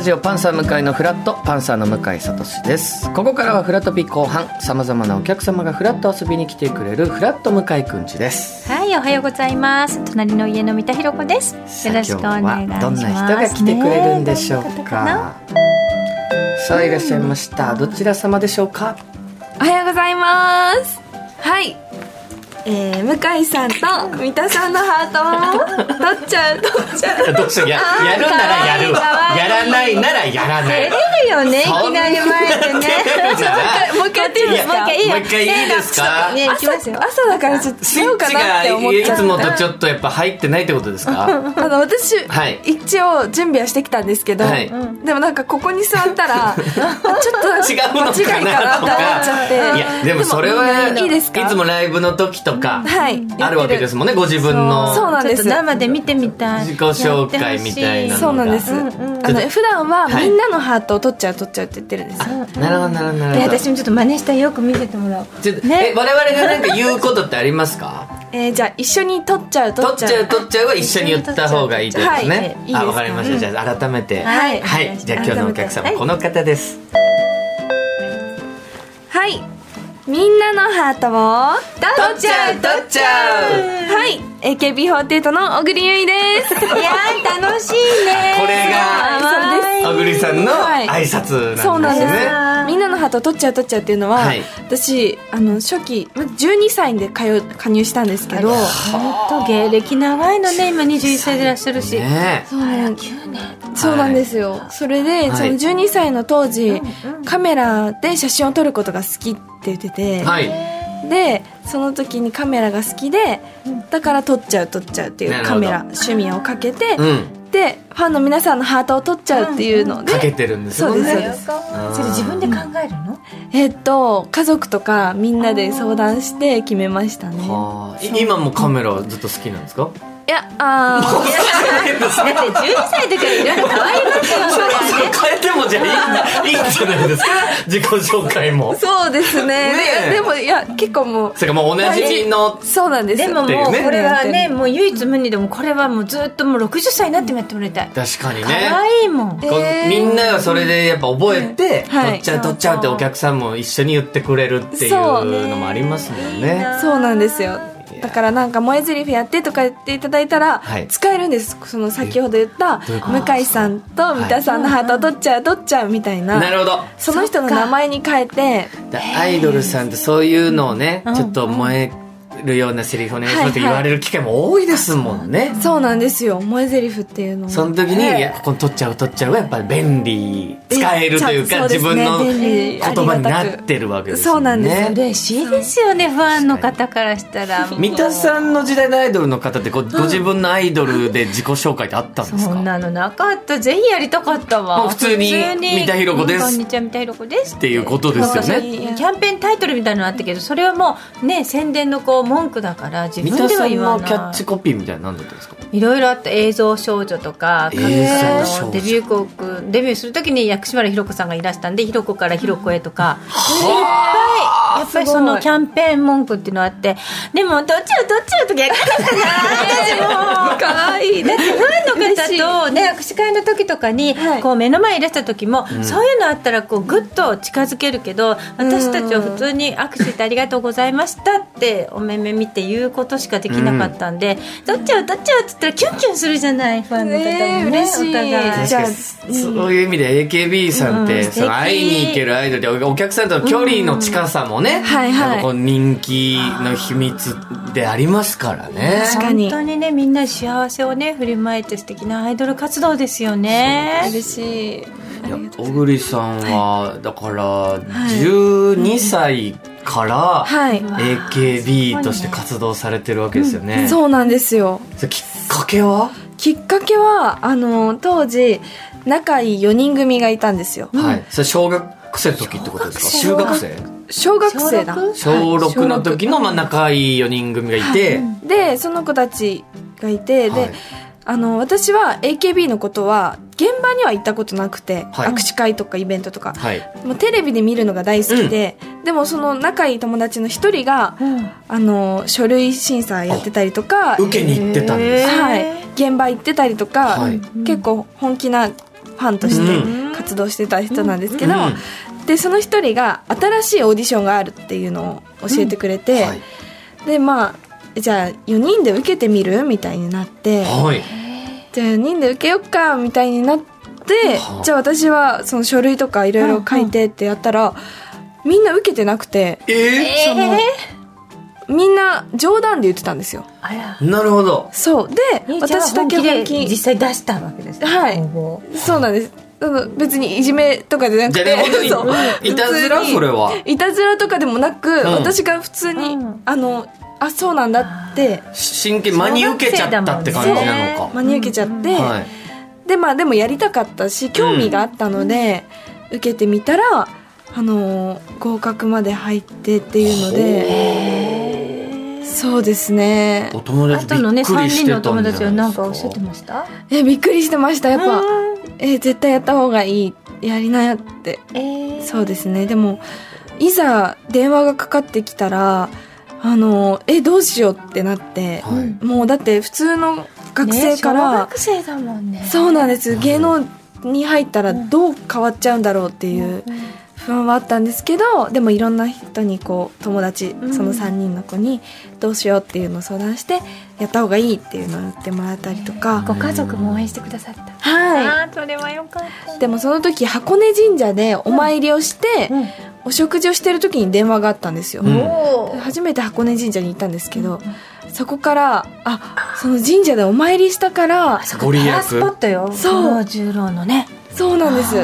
ラジオパンサー向井のフラットパンサーの向井聡です。ここからはフラットピ後半さまざまなお客様がフラット遊びに来てくれるフラット向井くんちです。はい、おはようございます。隣の家の三田寛子です。よろしくお願いします。どんな人が来てくれるんでしょうかな？さあいらっしゃいました。どちら様でしょうか？おはようございます。はいえー、向井さんと三田さんのハートを取っちゃう取っちゃう。どうしよう。ややるならやるかわいい。やらないならやらない。照れるよね、いきなり前でね。もう一回やっていいですか？もう一回いいですか？ね、いきますよ。朝だからちょっと違うかなって思っちゃってがいつもとちょっとやっぱ入ってないってことですか？あの私、はい。一応準備はしてきたんですけど、はい。でもなんかここに座ったら ちょっと違うのかなとか。っちゃって。いやでもそれはいいですか？いつもライブの時とかはい。あるわけですもんねご自分の。そう。なんです。ちょっと生で見てみたい。自己紹介みたいなのが。そうなんです、うんうんあの普段ははい。みんなのハートを取っちゃう取っちゃうって言ってるんですよ、なるほどなるほどなるで、ほど。私もちょっと真似したらよく見せてもらおう。ちょっとね。え我々がなんか言うことってありますか？えーじゃあ一緒に取っちゃう取っちゃう。取っちゃう取っちゃうは一緒に言った方がいいですね、あわかりました。じゃあ改めて。はい。はい。じゃあ今日のお客様はい。この方です。はいみんなのハートを取っちゃう取っちゃう。はい。AKB48 の小栗ゆいです。いやー、楽しいね。これがはい小栗さんのはい。挨拶そうなんんです。すねみんなのハートを取っちゃう取っちゃうっていうのは、はい。私あの初期まず12歳で通う加入したんですけど、本当芸歴長いのね、今21歳でいらっしゃるし。ねそうなん9年。そうなんですよ、それで、はい。その12歳の当時、カメラで写真を撮ることが好きって言ってて、はい。でその時にカメラが好きでだから撮っちゃう撮っちゃうっていうカメラ趣味をかけて、うん。でファンの皆さんのハートを撮っちゃうっていうので、かけてるんですよそうです。そうねですそれ自分で考えるの？えっと家族とかみんなで相談して決めましたね。今もカメラはずっと好きなんですか？いやあー。だって12歳の時からいろいろ変わりますよ、それはね。変えてもじゃあいいいいんじゃないですか？自己紹介も。そうですね。ででもいや結構もうそれからもうおなじみのそうなんです。でももうこれはねもう唯一無二でもこれはもうずっともう60歳になってもやってもらいたい。確かに可ね愛いもん。みんながそれでやっぱ覚えて、はい。取っちゃう取っちゃうってお客さんも一緒に言ってくれるっていうのもありますもんね。そうなんですよだからなんか萌え台詞やってとか言っていただいたらはい。使えるんです、その先ほど言った向井さんと三田さんのハートを取っちゃう取っちゃうみたいな。なるほど。その人の名前に変えて。だアイドルさんってそういうのをね、ちょっと燃えるようなセリフお願いしますって言われる機会も多いですもんね、そうなんですよ。萌え台詞っていうのも。その時に、い。やここに取っちゃう取っちゃうはやっぱり便利。使えるというかそうね。自分の言葉になってるわけですよね。そうなんです嬉しいですよねファンの方からしたら 三田さんの時代のアイドルの方ってごご自分のアイドルで自己紹介ってあったんですか？そんなの。なかった。ぜひやりたかったわ。普通に三田寛子です。こんにちは三田寛子ですっていうことですよね。キャンペーンタイトルみたいなのあったけどそれはもうね宣伝のこう文句だから自分では言わない。のキャッチコピーみたいなの何だったんですか？いろいろあった映像少女とか、映像少女。あのデビュー曲、デビューするときに薬師丸ひろ子さんがいらしたんで、ひろ子からひろ子へとか、いっぱい、やっぱりそのキャンペーン文句っていうのあって、でも、どっちゃうどっちゃうと逆だったな、かわいいだってファンの方とね握手会の時とかに、はい。こう目の前にいらした時も、そういうのあったらこうグッと近づけるけど私たちは普通に握手してありがとうございましたってお目目見て言うことしかできなかったんで、どっちゃうどっちゃうって言ったらキュンキュンするじゃないファンの方もね嬉しい。お互い。そういう意味で AKB さんって、うんその会いに行けるアイドルでおお客さんとの距離の近さもね、はいはい。人気の秘密でありますからね。確かに。本当にねみんな幸せをね振りまいて素敵なアイドル活動ですよね。嬉しい。小栗さんはだから12歳からはい、AKB として活動されてるわけですよね、そうなんですよ。きっかけは、きっかけはあの当時仲いい4人組がいたんですよ。はい。それ小学生の時ってことですか？中小学学生？小学生だ。小6の時のまあ仲いい4人組がいて、でその子たちがいて、はい。であの私は AKB のことは現場には行ったことなくて、はい。握手会とかイベントとか、はい。もうテレビで見るのが大好きで、でもその仲いい友達の一人が、うん。あの書類審査やってたりとか受けに行ってたんです。はい、現場行ってたりとか、はい。結構本気なフファンとして活動してた人なんですけど、うん。でその一人が新しいオーディションがあるっていうのを教えてくれて、はい。でまあじゃあ4人で受けてみる？みたいになって。はい。じゃあ4人で受けよっか？みたいになってはあ。じゃあ私はその書類とかいろいろ書いてってやったらみんな受けてなくて。えそのみんな冗談で言ってたんですよ。なるほど。そう。で私だけ本本気。実際出したわけですね。はい。そうなんです。別にいじめとかじゃなくて。いたずら？それは。いたずらとかでもなく、ん。私が普通に、うん。あのあそうなんだって。真剣真に受けちゃったって感じなのか。真に受けちゃって、はい。でまあでもやりたかったし興味があったので、受けてみたらあのー合格まで入ってっていうので。そうですね。お友達びあとのねっく3りしてた人のお友達は何かおっしゃってました？えびっくりしてましたやっぱ。え絶対やった方がいい。やりなよって。えー。そうですね。でもいざ電話がかかってきたらあのえどうしようってなって、はい。もうだって普通の学生かね小ら、学生だもんね。そうなんです。芸能に入ったらどう変わっちゃうんだろうっていう不安はあったんですけどでもいろんな人にこう友達うん。その3人の子にどうしようっていうのを相談してやった方がいいっていうのを言ってもらったりとか。ご家族も応援してくださった。はあーそれはよかった。いでもその時箱根神社でお参りをして、うんお食事をしてる時に電話があったんですよ、うん。初めて箱根神社に行ったんですけど、そこからあその神社でお参りしたからそこご利益。パワースポットよ。そう。五十郎のね。そうなんです。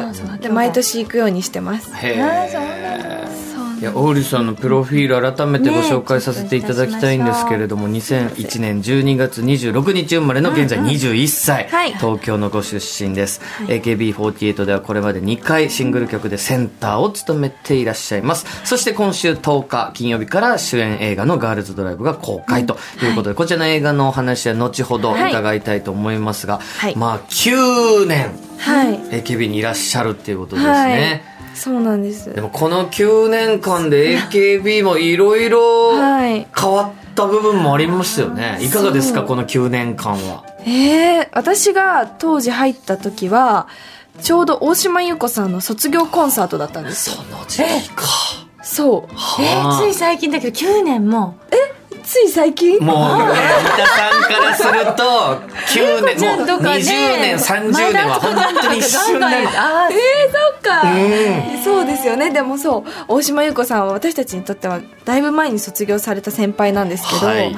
で毎年行くようにしてます。へあーそうなんえそういやオーリーさんのプロフィール改めてご紹介させていただきたいんですけれども、2001年12月26日生まれの現在21歳、はい。東京のご出身です、AKB48 ではこれまで2回シングル曲でセンターを務めていらっしゃいます。そして今週10日金曜日から主演映画の「ガールズドライブ」が公開ということで、こちらの映画のお話は後ほどはい。伺いたいと思いますが、はい。まあ9年はい。AKB にいらっしゃるっていうことですはい。ね、そうなんです。でもこの9年間で AKB もいろいろはい。変わった部分もありますよね。いかがですかこの9年間は？えー、私が当時入った時はちょうど大島優子さんの卒業コンサートだったんですよ。その時期か。そう。えつい最近だけど9年もつい最近？もうね、三田さんからすると、9年、もうとかね20年、30年は本当に一瞬だよ。あーそっか、うん。そうですよね。でもそう大島優子さんは私たちにとってはだいぶ前に卒業された先輩なんですけど、はい。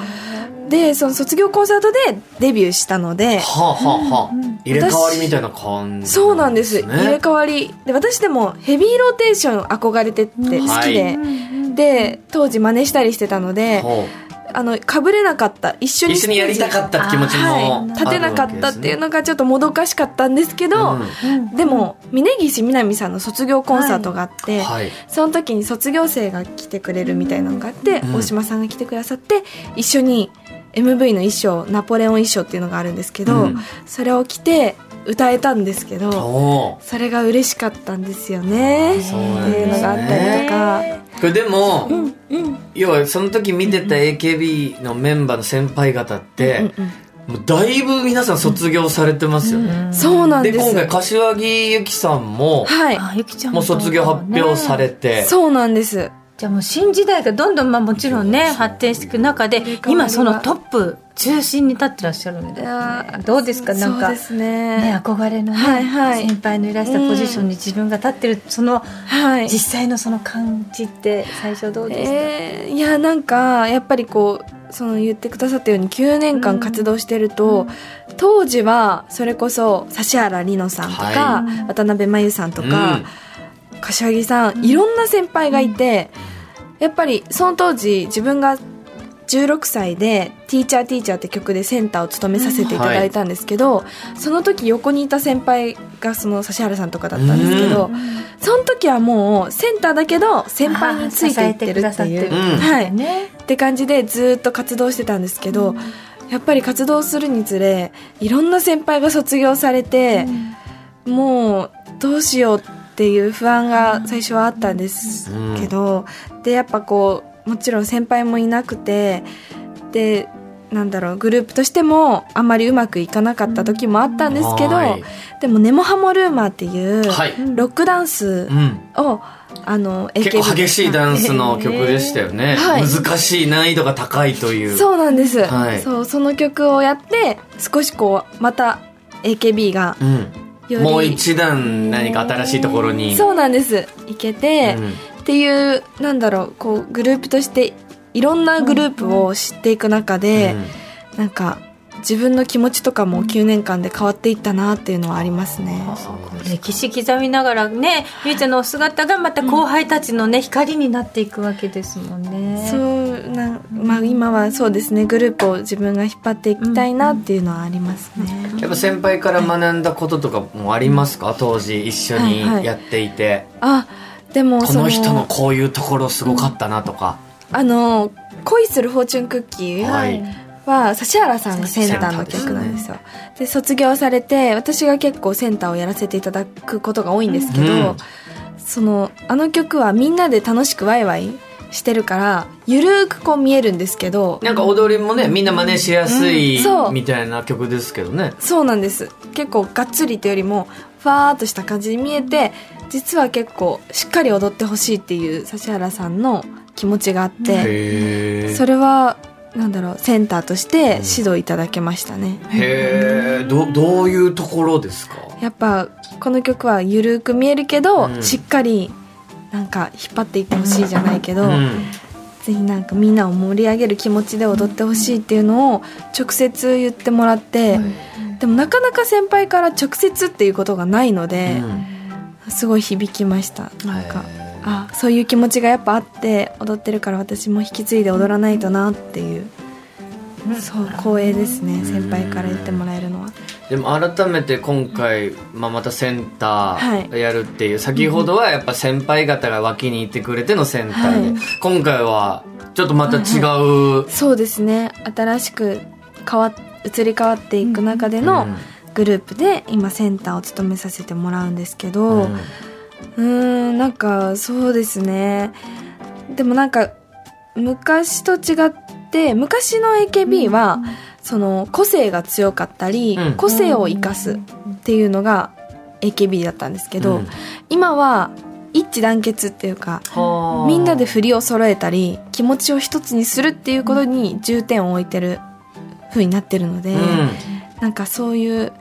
でその卒業コンサートでデビューしたのではあはあはあ。入れ替わりみたいな感じ、そうなんです、入れね。替わり。で私でもヘビーローテーション憧れてて好きで、はい。で当時真似したりしてたのでほあのかぶれなかった。一緒にう一緒にやりたかった気持ちもはい、立てなかったっていうののがちょっともどかしかったんですけど、うん。でも峯岸みなみさんの卒業コンサートがあって、はい。その時に卒業生が来てくれるみたいなのがあって、うん。大島さんが来てくださって一緒に MV の衣装ナポレオン衣装っていうのがあるんですけど、うん。それを着て歌えたんですけどそれが嬉しかったんですよね。っていうのがあったりとか、これでも、要はその時見てた AKB のメンバーの先輩方って、もうだいぶ皆さん卒業されてますよね。そうなんで、です今回柏木由紀さんも、はい。あゆきちゃんもう卒業発表されて、そうなんですじゃあもう新時代がどんどんまあもちろんね発展していく中で今そのトップ中心に立ってらっしゃるんでねどうですか？なんかね。ね憧れのね、はいはい。先輩のいらしたポジションに自分が立ってるそのはい。実際のその感じって最初どうでした、えーいやなんかやっぱりこうその言ってくださったように9年間活動してると、当時はそれこそ指原莉乃さんとか、は渡辺真由さんとか、うん。柏木さんいろんな先輩がいて、やっぱりその当時自分が16歳で「ティーチャーティーチャーって曲でセンターを務めさせていただいたんですけど、その時横にいた先輩がその指原さんとかだったんですけど、その時はもうセンターだけど先輩についていってるっていう、はい、ねって感じでずっと活動してたんですけど、やっぱり活動するにつれいろんな先輩が卒業されて、もうどうしようっていう不安が最初はあったんですけど、でやっぱこうもちろん先輩もいなくてでなんだろうグループとしてもあんまりうまくいかなかった時もあったんですけど、はい。でもネモハモルーマーっていうはい。ロックダンスうん。を、あの結構 AKB 激しいダンスの曲でしたよね、はい。難しい難易度が高いという。そうなんです、はい。そうその曲をやって少しこうまた AKB がもう一段何か新しいところに。そうなんです。いけて、うん。っていうなんだろうこうグループとしていろんなグループを知っていく中で、なんか自分の気持ちとかも9年間で変わっていったなっていうのはありますね。歴史刻みながらねゆいちゃんのお姿がまた後輩たちのね、光になっていくわけですもんね。そうなまあ今はそうですねグループを自分が引っ張っていきたいなっていうのはありますね。やっぱ先輩から学んだこととかもありますか？当時一緒にはいはいやってい。て、あでもこその人のこういうところすごかったなとか、あの恋するフォーチュンクッキーはいは指原さんがセンターの曲なんですよ。で卒業されて私が結構センターをやらせていただくことが多いんですけど、うん。そのあの曲はみんなで楽しくワイワイしてるからゆるーくこう見えるんですけどなんか踊りもねみんな真似しやすいうん。みたいな曲ですけどね、そうなんです。結構がっつりというよりもファーっとした感じに見えて実は結構しっかり踊ってほしいっていう指原さんの気持ちがあってそれはなんだろうセンターとして指導いただけましたね、へえどどういうところですか？やっぱこの曲はゆるく見えるけど、うん。しっかりなんか引っ張っていってほしいじゃないけど、うん。ぜひなんかみんなを盛り上げる気持ちで踊ってほしいっていうのを直接言ってもらって、でもなかなか先輩から直接っていうことがないので、すごい響きました。なんかあそういう気持ちがやっぱあって踊ってるから私も引き継いで踊らないとなっていう、そう光栄ですね先輩から言ってもらえるのは。でも改めて今回、まあ、またセンターはい。やるっていう、先ほどはやっぱ先輩方が脇にいてくれてのセンターで、はい。今回はちょっとまた違う、そうですね。新しく変わ移り変わっていく中でのグループで今センターを務めさせてもらうんですけど、うんうーんなんかそうですね。でもなんか昔と違って昔の AKB は、その個性が強かったり、うん。個性を生かすっていうのが AKB だったんですけど、うん。今は一致団結っていうかはあ。みんなで振りを揃えたり気持ちを一つにするっていうことに重点を置いてる風になってるので、うん。なんかそういう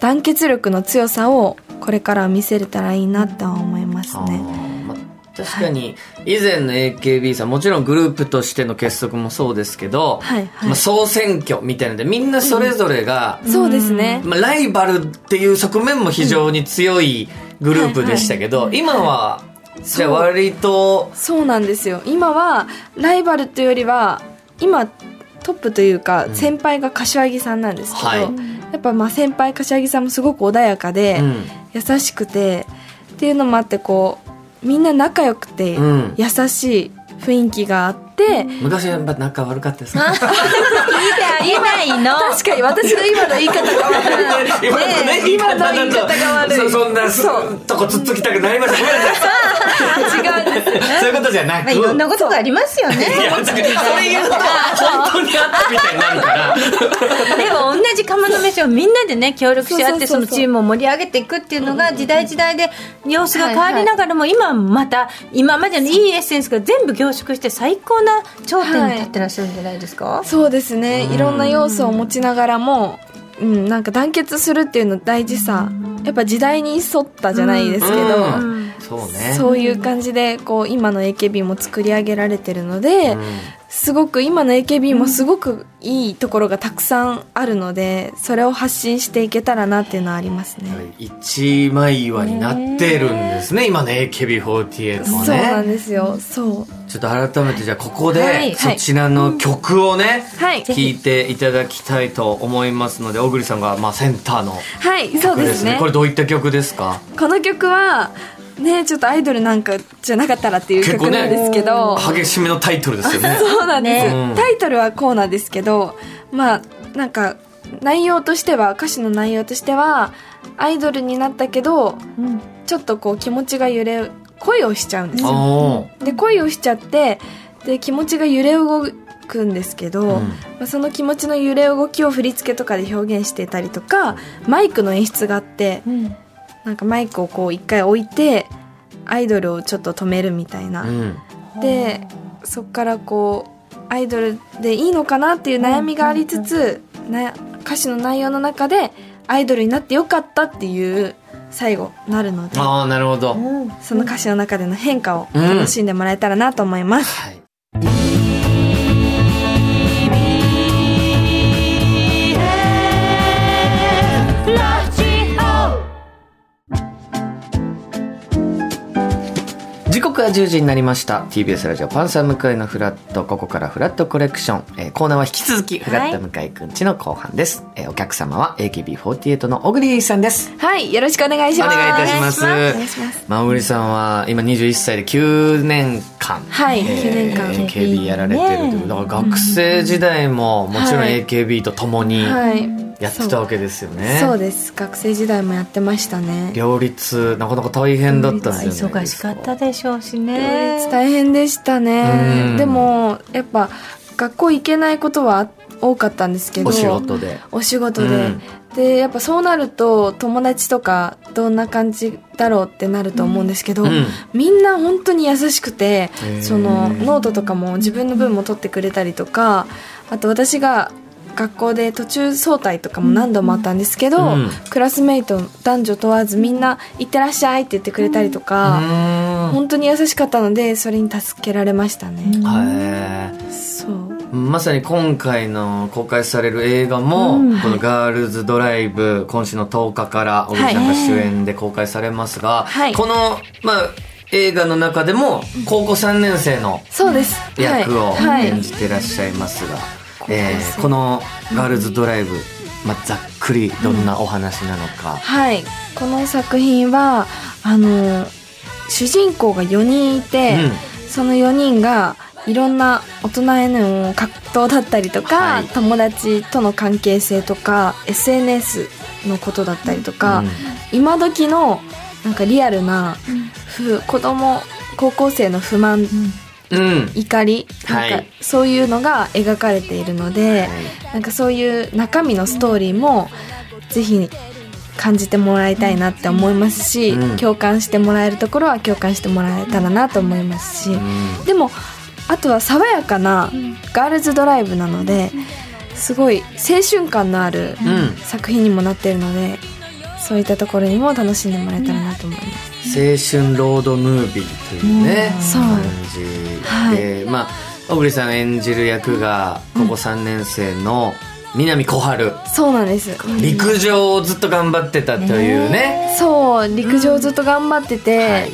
団結力の強さをこれから見せれたらいいなとは思いますあね。ーまあ確かに以前の AKB さんもちろんグループとしての結束もそうですけど、はいはいまあ、総選挙みたいなのでみんなそれぞれが、そうですね。まあ、ライバルっていう側面も非常に強いグループでしたけど、今はじゃあ割とそうなんですよ。今はライバルというよりは今トップというかん先輩が柏木さんなんですけど、はいやっぱまあ先輩柏木さんもすごく穏やかで、うん優しくてっていうのもあってこうみんな仲良くてうん。優しい雰囲気があって、昔はやっぱ仲悪かったですか？あげないの。確かに私の今の言い方が悪い。今のねね今の言い方が悪い。そそんなそとこつっつきたくなりましたごめん。なさい違うんです。そういうことじゃなく。まあいろんなことがありますよね。いやだからそれ言うと本当にあったみたいになるから。でも同じ釜の飯をみんなでね協力し合ってそのチームを盛り上げていくっていうのが時代時代で様子が変わりながらも今また今までのいいエッセンスが全部凝縮して最高な頂点に立ってらっしゃるんじゃないですか、そうですね。いろんな要素を持ちながらも、うん、なんか団結するっていうの大事さ。やっぱ時代に沿ったじゃないですけど、うんそうね。そういう感じでこう今の AKB も作り上げられてるので、うんすごく今の AKB もすごくいいところがたくさんあるのでそれを発信していけたらなっていうのはありますね。一枚岩になってるんですね今の AKB48 もそうなんねですよ。そう。ちょっと改めてじゃあここで、はいそちらの曲をね、はい。聴いていただきたいと思いますので小栗さんがまあセンターのはい、そう曲ですすでねねこれどういった曲ですか？この曲は、ね、ちょっとアイドルなんかじゃなかったらっていう曲なんですけど、激しめのタイトルですよね。そうなんです、ねうん。タイトルはこうなんですけど、まあ、なんか、内容としては、歌詞の内容としては、アイドルになったけど、ちょっとこう気持ちが揺れ、恋をしちゃうんですよ。で、恋をしちゃって、で、気持ちが揺れ動くんですけど、うん。まあ、その気持ちの揺れ動きを振り付けとかで表現してたりとかマイクの演出があってうんなんかマイクをこう一回置いてアイドルをちょっと止めるみたいな、うん。でそっからこうアイドルでいいのかなっていう悩みがありつつ、な歌詞の内容の中でアイドルになってよかったっていう最後なるのでああなるほど、うんその歌詞の中での変化を楽しんでもらえたらなと思います、はい刻は10時になりました。TBS ラジオパンサー向井のフラットここからフラットコレクション、えーコーナーは引き続きフラット向井くんちの後半です、えーお客様は AKB48 の小栗さんです。はいよろしくお願いしおます。願いいたします。まあ、小栗さんは今21歳で9年間、はい9年間。AKB やられてるという、だから学生時代ももちろんはい。AKB と共に。はいやってたわけですよね、そうです。学生時代もやってましたね。両立なかなか大変だったんじゃ忙しかったでしょうし両ね立大変でしたうねん。でもやっぱ学校行けないことは多かったんですけどお仕事で。お仕事で、うん。でやっぱそうなると友達とかどんな感じだろうってなると思うんですけど、うん。みんな本当に優しくてそのノートとかも自分の分も取ってくれたりとかあと私が学校で途中早退とかも何度もあったんですけど、うん。クラスメイト男女問わずみんな「行ってらっしゃい」って言ってくれたりとか、うん。本当に優しかったのでそれに助けられましたね、へそう。ーまさに今回の公開される映画も、うん。この「ガールズドライブ」今週の10日から小栗さんが主演で公開されますが、はい。この、まあ、映画の中でも高校3年生のそうです。役をはい。演じてらっしゃいますが、えーこの「ガールズドライブ」まあ、ざっくりどんなお話なのか、はい。この作品はあの主人公が4人いて、その4人がいろんな大人への葛藤だったりとか、はい。友達との関係性とか SNS のことだったりとか、うん。今時のなんかリアルな、ふ子供高校生の不満、うん。怒り、はいなんかそういうのが描かれているので、なんかそういう中身のストーリーもぜひ感じてもらいたいなって思いますし、うん。共感してもらえるところは共感してもらえたらなと思いますし、うん。でもあとは爽やかなガールズドライブなのですごい青春感のあるうん。作品にもなっているのでそういったところにも楽しんでもらえたらなと思います。青春ロードムービーというね、うんそう感じで、まあ小栗さん演じる役が高校3年生の南小春、そうなんです。陸上をずっと頑張ってたというね。そう陸上ずっと頑張ってて、はい。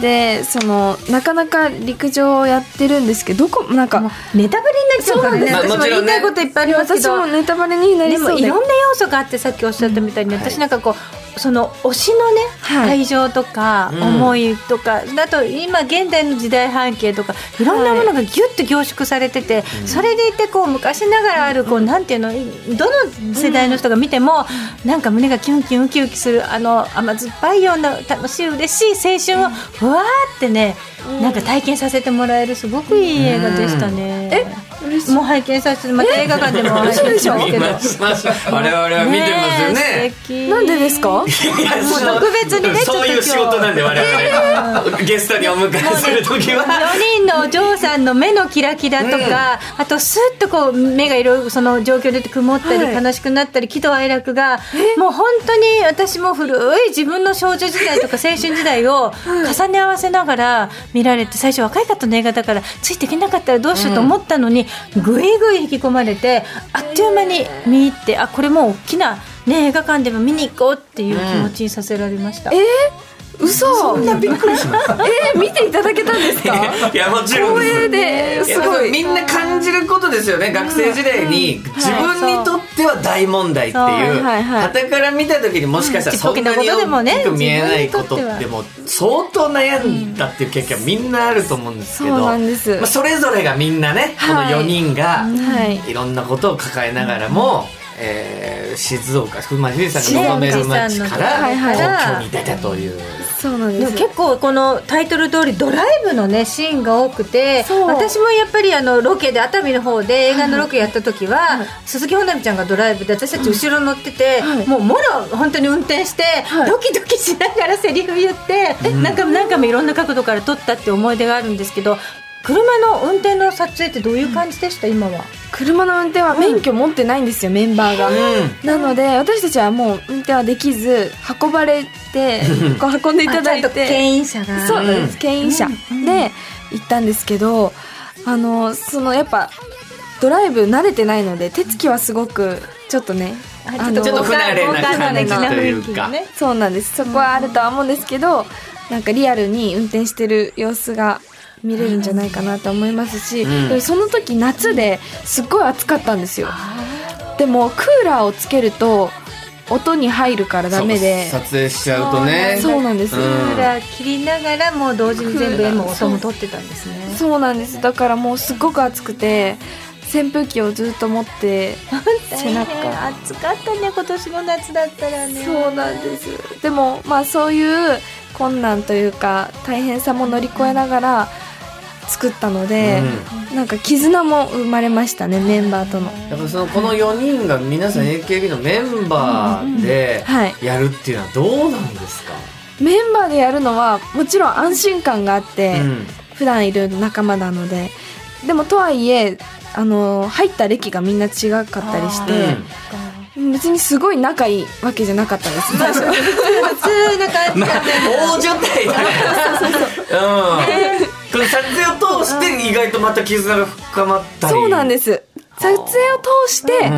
でそのなかなか陸上をやってるんですけどどこなんかネタバレになっちゃうからね。そうなんです。私も言いたいこといっぱいありますけど私もネタバレになりでそうで。もいろんな要素があってさっきおっしゃったみたいに、私なんかこうその推しのね、はい。愛情とかうん。思いとか、あと今現代の時代背景とかいろんなものがギュッと凝縮されてて、それでいてこう昔ながらあるこうなんていうのどの世代の人が見ても、なんか胸がキュンキュンウキウキするあの甘酸っぱいような楽しい嬉しい青春をふわーってね、なんか体験させてもらえるすごくいい映画でしたね。えもう拝見させてまた映画館でも拝見しますけど。見ます我々は見てますよね。なんでですか？もう特別にねちょっとそういう仕事なんで我々、ゲストにお迎えする時は、4人のお嬢さんの目のキラキラとか、あとスッとこう目がいろいろその状況で曇ったりはい。悲しくなったり喜怒哀楽がもう本当に私も古い自分の少女時代とか青春時代を重ね合わせながら見られて最初若い方の映画だからついていけなかったらどうしようと思ったのにぐいぐい引き込まれてあっという間に見入ってあこれもう大きな、ね、映画館でも見に行こうっていう気持ちにさせられました。え嘘。そんなびっくりします？え見ていただけたんですか？いやもちろん光栄ですごい。みんな感じることですよね。学生時代に自分にとっては大問題っていうそう。はいはい。傍から見た時にもしかしたらそんなに大きく見えないことっても相当悩んだっていう経験はみんなあると思うんですけどまあ、それぞれがみんなねこのはい4人がはい。いろんなことを抱えながらも、えー静岡、まあ、富士山が望める街から東京に出たという。そうなんです。結構このタイトル通りドライブのねシーンが多くて私もやっぱりあのロケで熱海の方で映画のロケやった時は、鈴木保奈美ちゃんがドライブで私たち後ろ乗ってて、はい。もうもろ本当に運転して、はい。ドキドキしながらセリフ言って、何回も何回もいろんな角度から撮ったって思い出があるんですけど車の運転の撮影ってどういう感じでした、今は。車の運転は免許持ってないんですよ、メンバーが、うなので私たちはもう運転はできず運ばれてこう運んでいただいて。牽引車が。そうなんです牽引車で行ったんですけどあのそのやっぱドライブ慣れてないので手つきはすごくちょっとねああのちょっと不慣れな感じというか雰囲気のねそうなんです。そこはあるとは思うんですけどなんかリアルに運転してる様子が見れるんじゃないかなと思いますし、うん。でもその時夏ですっごい暑かったんですよ。でもクーラーをつけると音に入るからダメで。撮影しちゃうとね。そうなんです。よ、うん。クーラー切りながらもう同時に全部絵も音も撮ってたんですね。そうなんです。だからもうすっごく暑くて扇風機をずっと持って 背中。大変暑かったね今年の夏だったらね。そうなんです。でもまあそういう困難というか大変さも乗り越えながら作ったので、なんか絆も生まれましたねメンバーとの。やっぱそのこの4人が皆さん AKB のメンバーではい。やるっていうのはどうなんですか、メンバーでやるのはもちろん安心感があって、うん。普段いる仲間なので。でもとはいえあの入った歴がみんな違かったりして、別にすごい仲いいわけじゃなかったんです。最 初普通な感じまあだね、大所帯だからうん 撮影を通して意外とまた絆が深まったり。そうなんです。撮影を通して、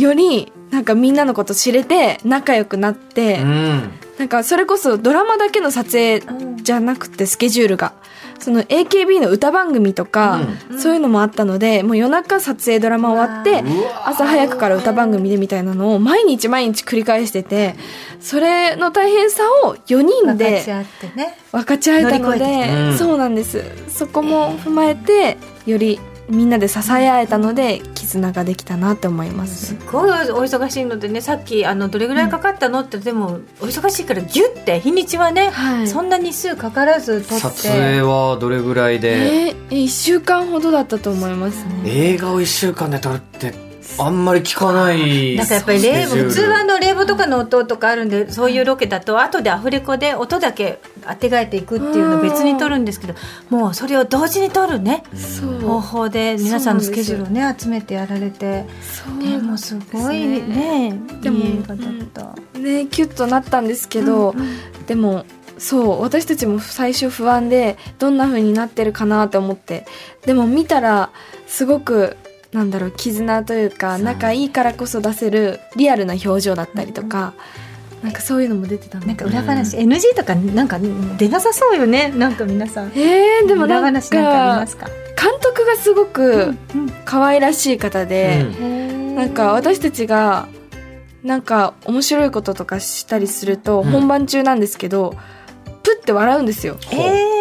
よりなんかみんなのこと知れて仲良くなって、うん。なんかそれこそドラマだけの撮影じゃなくてスケジュールがその AKB の歌番組とか、そういうのもあったのでもう夜中撮影ドラマ終わって朝早くから歌番組でみたいなのを毎日毎日繰り返しててそれの大変さを4人分かでち合ってね。分かち合えたの乗り越えてきた。うん。でそうなんです。そこも踏まえてよりみんなで支え合えたので絆ができたなって思います。すごいお忙しいのでねさっきあのどれぐらいかかったのってでもお忙しいからギュッて日にちはね、はい。そんな日数かからず撮って。撮影はどれぐらいで、えー、1週間ほどだったと思いますね。映画を1週間で撮るってあんまり聞かないなんかやっぱり冷房普通はあの冷房とかの音とかあるんでそういうロケだと後でアフレコで音だけ当てがえていくっていうのを別に撮るんですけどもうそれを同時に撮るね方法で皆さんのスケジュールをね集めてやられてでもすごいねでもいい映画だった。ねキュッとなったんですけど、でもそう私たちも最初不安でどんな風になってるかなと思って。でも見たらすごくなんだろう絆というか仲いいからこそ出せるリアルな表情だったりとか、なんかそういうのも出てたのなんか裏話、NG とかなんか出なさそうよねなんか皆さん。えー、でも裏なん話なんかありまかすか？監督がすごくうん可愛らしい方で、うん。なんか私たちがなんか面白いこととかしたりすると、うん。本番中なんですけどプッて笑うんですよ、え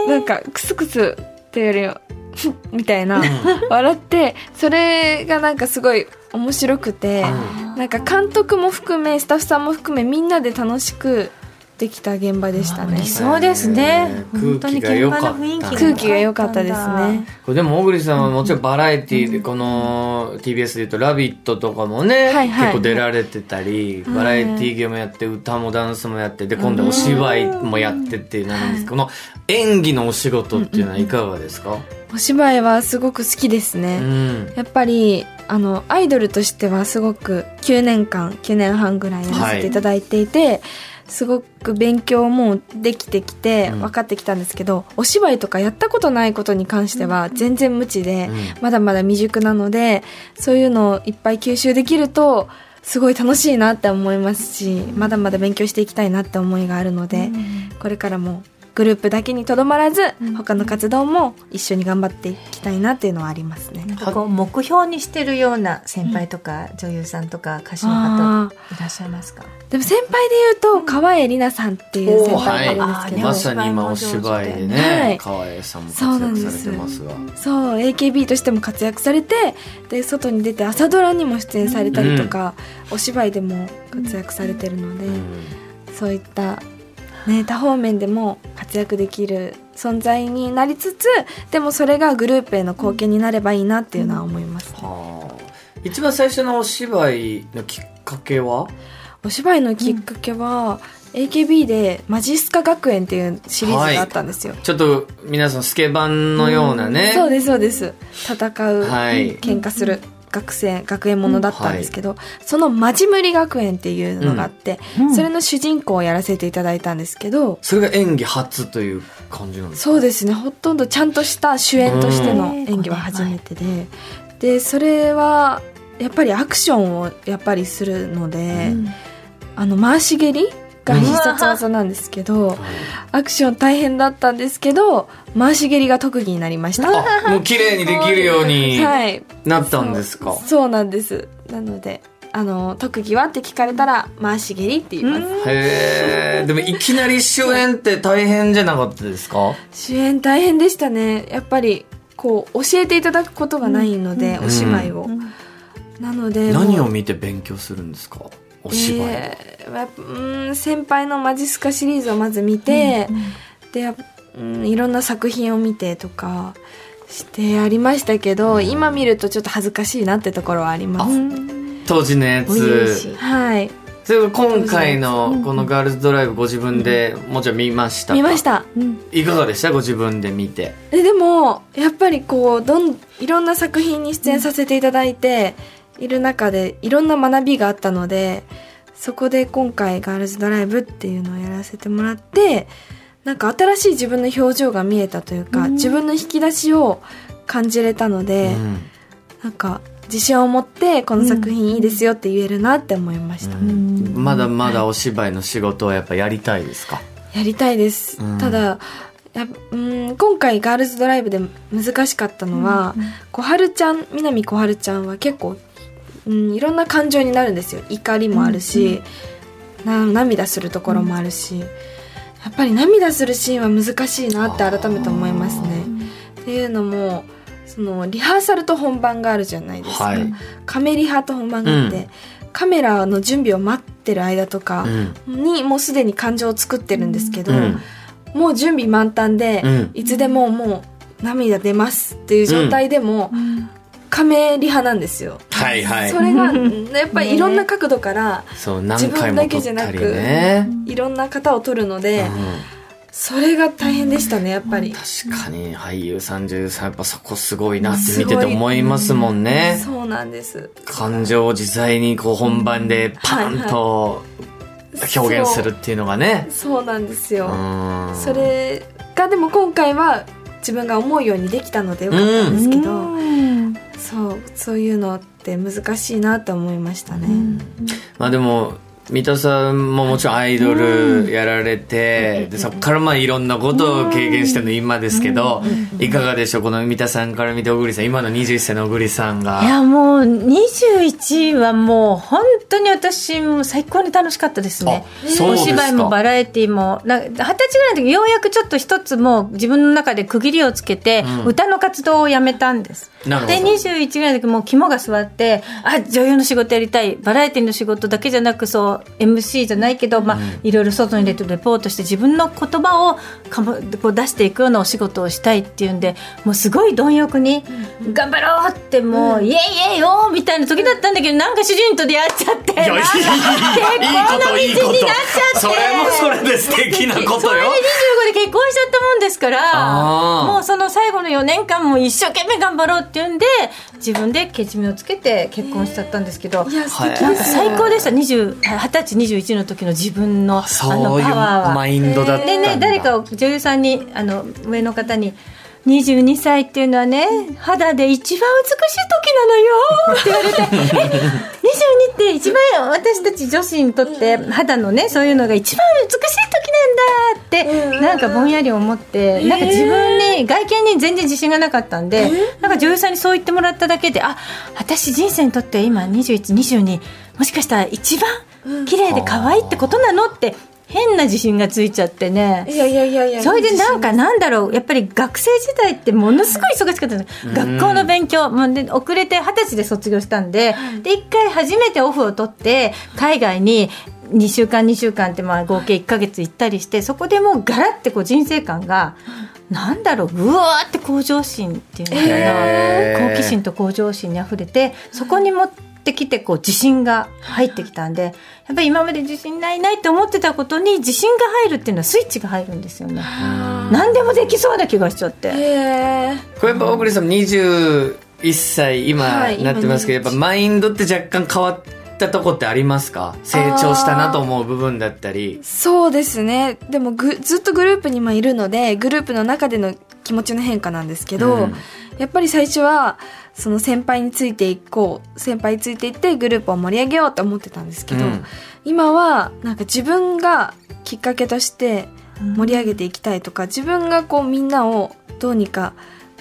ー。なんかクスクスっていうよりは みたいな笑ってそれがなんかすごい面白くて、なんか監督も含めスタッフさんも含めみんなで楽しくできた現場でしたね。理想ですね。えー本当に空気が良かった。現場の雰囲気空気が良かったですね。これでも小栗さんはもちろんバラエティーでこの TBS で言うと「ラビット!」とかもね、はいはい。結構出られてたり、バラエティーゲームやって歌もダンスもやってで今度はお芝居もやってってなんですけど、この演技のお仕事っていうのはいかがですか、お芝居はすごく好きですね、うん。やっぱりあのアイドルとしてはすごく9年間9年半ぐらいやらせていただいていて、すごく勉強もできてきてうん。分かってきたんですけど、お芝居とかやったことないことに関しては全然無知で、うん。まだまだ未熟なのでそういうのをいっぱい吸収できるとすごい楽しいなって思いますしまだまだ勉強していきたいなって思いがあるので、これからもグループだけにとどまらず、他の活動も一緒に頑張っていきたいなっていうのはありますね。なんかこう目標にしてるような先輩とか女優さんとか歌手の方いらっしゃいますか？でも先輩で言うと川栄里奈さんっていう先輩がいるんですけど、おーまさに今お芝居ではねい。川栄さんも活躍されてますが。そう AKB としても活躍されてで外に出て朝ドラにも出演されたりとか、お芝居でも活躍されてるので、うん。そういったね、多方面でも活躍できる存在になりつつでもそれがグループへの貢献になればいいなっていうのは思います、はあ。一番最初のお芝居のきっかけは？お芝居のきっかけは、AKB でマジスカ学園っていうシリーズがあったんですよ、ちょっと皆さんスケバンのようなね、そうですそうです。戦う、はい。喧嘩する学生学園ものだったんですけど、そのマジムリ学園っていうのがあって、うん。それの主人公をやらせていただいたんですけど、それが演技初という感じなんですか？そうですね。ほとんどちゃんとした主演としての演技は初めてで、でそれはやっぱりアクションをやっぱりするので、あの回し蹴りが必殺技なんですけど、アクション大変だったんですけど回し蹴りが特技になりました、あもう綺麗にできるようにはい。なったんですか、そう。なんです。なのであの特技はって聞かれたら回し蹴りって言います、へえでもいきなり主演って大変じゃなかったですか？主演大変でしたね。やっぱりこう教えていただくことがないので、お芝居を、なので何を見て勉強するんですか？お芝居、えーやっぱうん先輩のマジスカシリーズをまず見て、でやっぱうんいろんな作品を見てとかしてやりましたけど、今見るとちょっと恥ずかしいなってところはあります、当時のやつ。い。はい。それ今回のこのガールズドライブご自分でもちろん見ましたか？見ました。いかがでした？ご自分で見て。ででもやっぱりこうどんいろんな作品に出演させていただいている中でいろんな学びがあったのでそこで今回ガールズドライブっていうのをやらせてもらってなんか新しい自分の表情が見えたというか、自分の引き出しを感じれたので、うん。なんか自信を持ってこの作品いいですよって言えるなって思いました、まだまだお芝居の仕事はやっぱやりたいですか？やりたいです、うん。ただやうん今回ガールズドライブで難しかったのは、小春ちゃん南小春ちゃんは結構、うん、いろんな感情になるんですよ。怒りもあるし、な涙するところもあるし、やっぱり涙するシーンは難しいなって改めて思いますね。っていうのもそのリハーサルと本番があるじゃないですか、はい。カメリハと本番があって、カメラの準備を待ってる間とかうん。にもうすでに感情を作ってるんですけど、うん。もう準備満タンで、うん。いつでももう涙出ますっていう状態でも、カメリハなんですよ。はいはいそれが やっぱりいろんな角度からそう何回も撮ったりね、いろんな方を撮るので、うんそれが大変でしたねやっぱり。確かに俳優さん女優さんやっぱそこすごいなって見てて思いますもんねそうなんです。感情を自在にこう本番でパンと表現するっていうのがねそうなんですよ。うんそれがでも今回は自分が思うようにできたのでよかったんですけど、そうそういうのって難しいなって思いましたね。まあでも三田さんももちろんアイドルやられて、でそこからまあいろんなことを経験しての今ですけど、いかがでしょう？この三田さんから見て小栗さん今の21歳の小栗さんが。いやもう21はもう本当に私も最高に楽しかったですね。お芝居もバラエティも。な二十歳ぐらいの時ようやくちょっと一つもう自分の中で区切りをつけて、歌の活動をやめたんです。で21ぐらいの時もう肝が座ってあ女優の仕事やりたい。バラエティの仕事だけじゃなくそう MC じゃないけど、まあいろいろ外に出てレポートして自分の言葉をかもこう出していくようなお仕事をしたいっていうんでもうすごい貪欲に頑張ろうってもう、イエイイエイよーみたいな時だったんだけどなんか主人と出会っちゃって結婚の道になっちゃって。それもそれで素敵なことそれでよ25で結婚しちゃったもんですからもうその最後の4年間も一生懸命頑張ろうっていうんで自分でけじめをつけて結婚しちゃったんですけど、いや素敵はいです最高でした。20 20歳21の時の自分のあのパワーは。マインドだったんだ。でね誰かを女優さんにあの上の方に22歳っていうのはね肌で一番美しい時なのよって言われて え22って一番私たち女子にとって肌のねそういうのが一番美しいだってなんかぼんやり思ってなんか自分に外見に全然自信がなかったんでなんか女優さんにそう言ってもらっただけであ私人生にとって今2122もしかしたら一番綺麗で可愛いってことなのって変な自信がついちゃってね。いやいやいやいや。それでなんかなんだろうやっぱり学生時代ってものすごい忙しかったんです学校の勉強もうで遅れて二十歳で卒業したんでで一回初めてオフを取って海外に2週間2週間ってまあ合計1か月行ったりしてそこでもうガラッてこう人生観がなんだろううわーって向上心っていうのかへー。な好奇心と向上心にあふれてそこに持ってきてこう自信が入ってきたんでやっぱり今まで自信ないないって思ってたことに自信が入るっていうのはスイッチが入るんですよね。何でもできそうな気がしちゃって。これやっぱ小栗さん21歳今はいなってますけど、今やっぱマインドって若干変わったとこってありますか？成長したなと思う部分だったり。そうですね。でもぐずっとグループにもいるのでグループの中での気持ちの変化なんですけど、うん。やっぱり最初はその先輩についていこう先輩についていってグループを盛り上げようと思ってたんですけど、うん。今はなんか自分がきっかけとして盛り上げていきたいとか自分がこうみんなをどうにか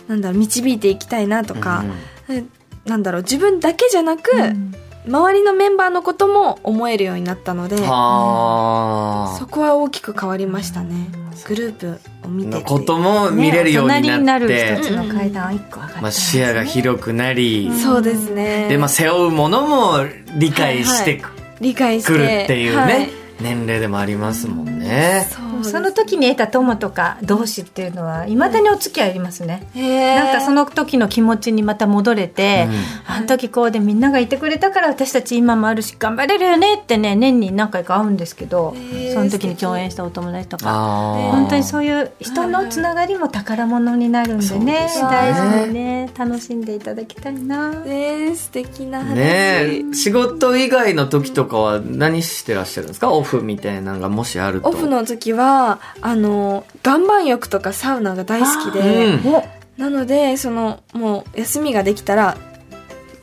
なんだろう導いていきたいなとか、えなんだろう自分だけじゃなく、うん周りのメンバーのことも思えるようになったので、はそこは大きく変わりましたね。グループを見てことも見れるようになって、一つの階段一個上がったまあ、視野が広くなり、そうですね。で、まあ、背負うものも理解して理解してくるっていうね、はい。年齢でもありますもんね。そうその時に得た友とか同志っていうのはいまだにお付き合いありますね、へー。なんかその時の気持ちにまた戻れて、あの時こうでみんながいてくれたから私たち今もあるし頑張れるよねってね年に何回か会うんですけどその時に共演したお友達とか。本当にそういう人のつながりも宝物になるんでねすね。大事にね楽しんでいただきたいな。ね素敵な話。ねえ仕事以外の時とかは何してらっしゃるんですか？オフみたいなのがもしあると。オフの時はあの岩盤浴とかサウナが大好きで、うん。おなのでそのもう休みができたら、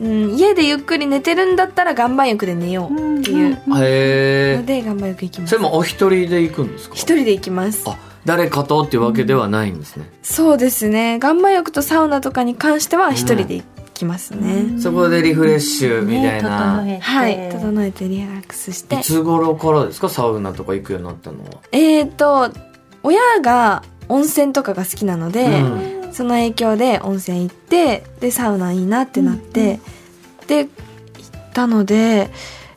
うん、家でゆっくり寝てるんだったら岩盤浴で寝ようっていう。へえので岩盤浴行きます。それもお一人で行くんですか？一人で行きます。あ誰かとっていうわけではないんですね、そうですね。岩盤浴とサウナとかに関しては一人で行きますね、そこでリフレッシュみたいな、ね整えて。はい。整えてリラックスして。いつ頃からですか？サウナとか行くようになったのは。えーと親が温泉とかが好きなので、うん。その影響で温泉行ってでサウナいいなってなって、で行ったので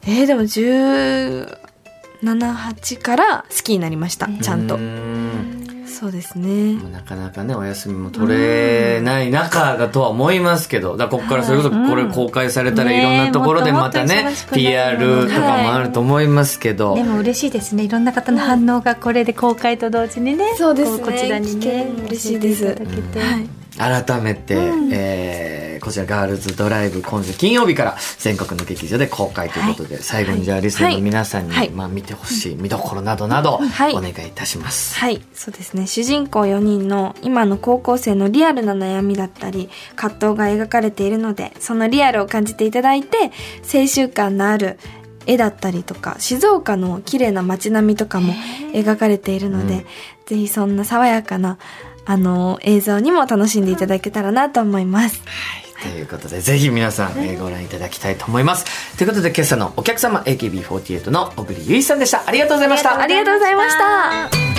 えー、でも178から好きになりました。ちゃんと、うんそうですね。なかなかねお休みも取れない中だとは思いますけどだここからそれこそこれ公開されたらいろんなところでまたね PR とかもあると思いますけど、でも嬉しいですね。いろんな方の反応がこれで公開と同時にねそうですね。ここちらにね嬉しいです。改めて、えーこちらガールズドライブ今週金曜日から全国の劇場で公開ということで、最後にじゃあリスナーの皆さんに、はい。まあ、見てほしい見どころなどなど、はい。お願いいたします。はい、そうですね。主人公4人の今の高校生のリアルな悩みだったり、葛藤が描かれているので、そのリアルを感じていただいて、青春感のある絵だったりとか、静岡の綺麗な街並みとかも描かれているので、うん。ぜひそんな爽やかな、あの、映像にも楽しんでいただけたらなと思います。ということで、ぜひ皆さん、えーご覧いただきたいと思います。ということで、今朝のお客様、AKB48 の小栗ゆいさんでした。ありがとうございました。ありがとうございました。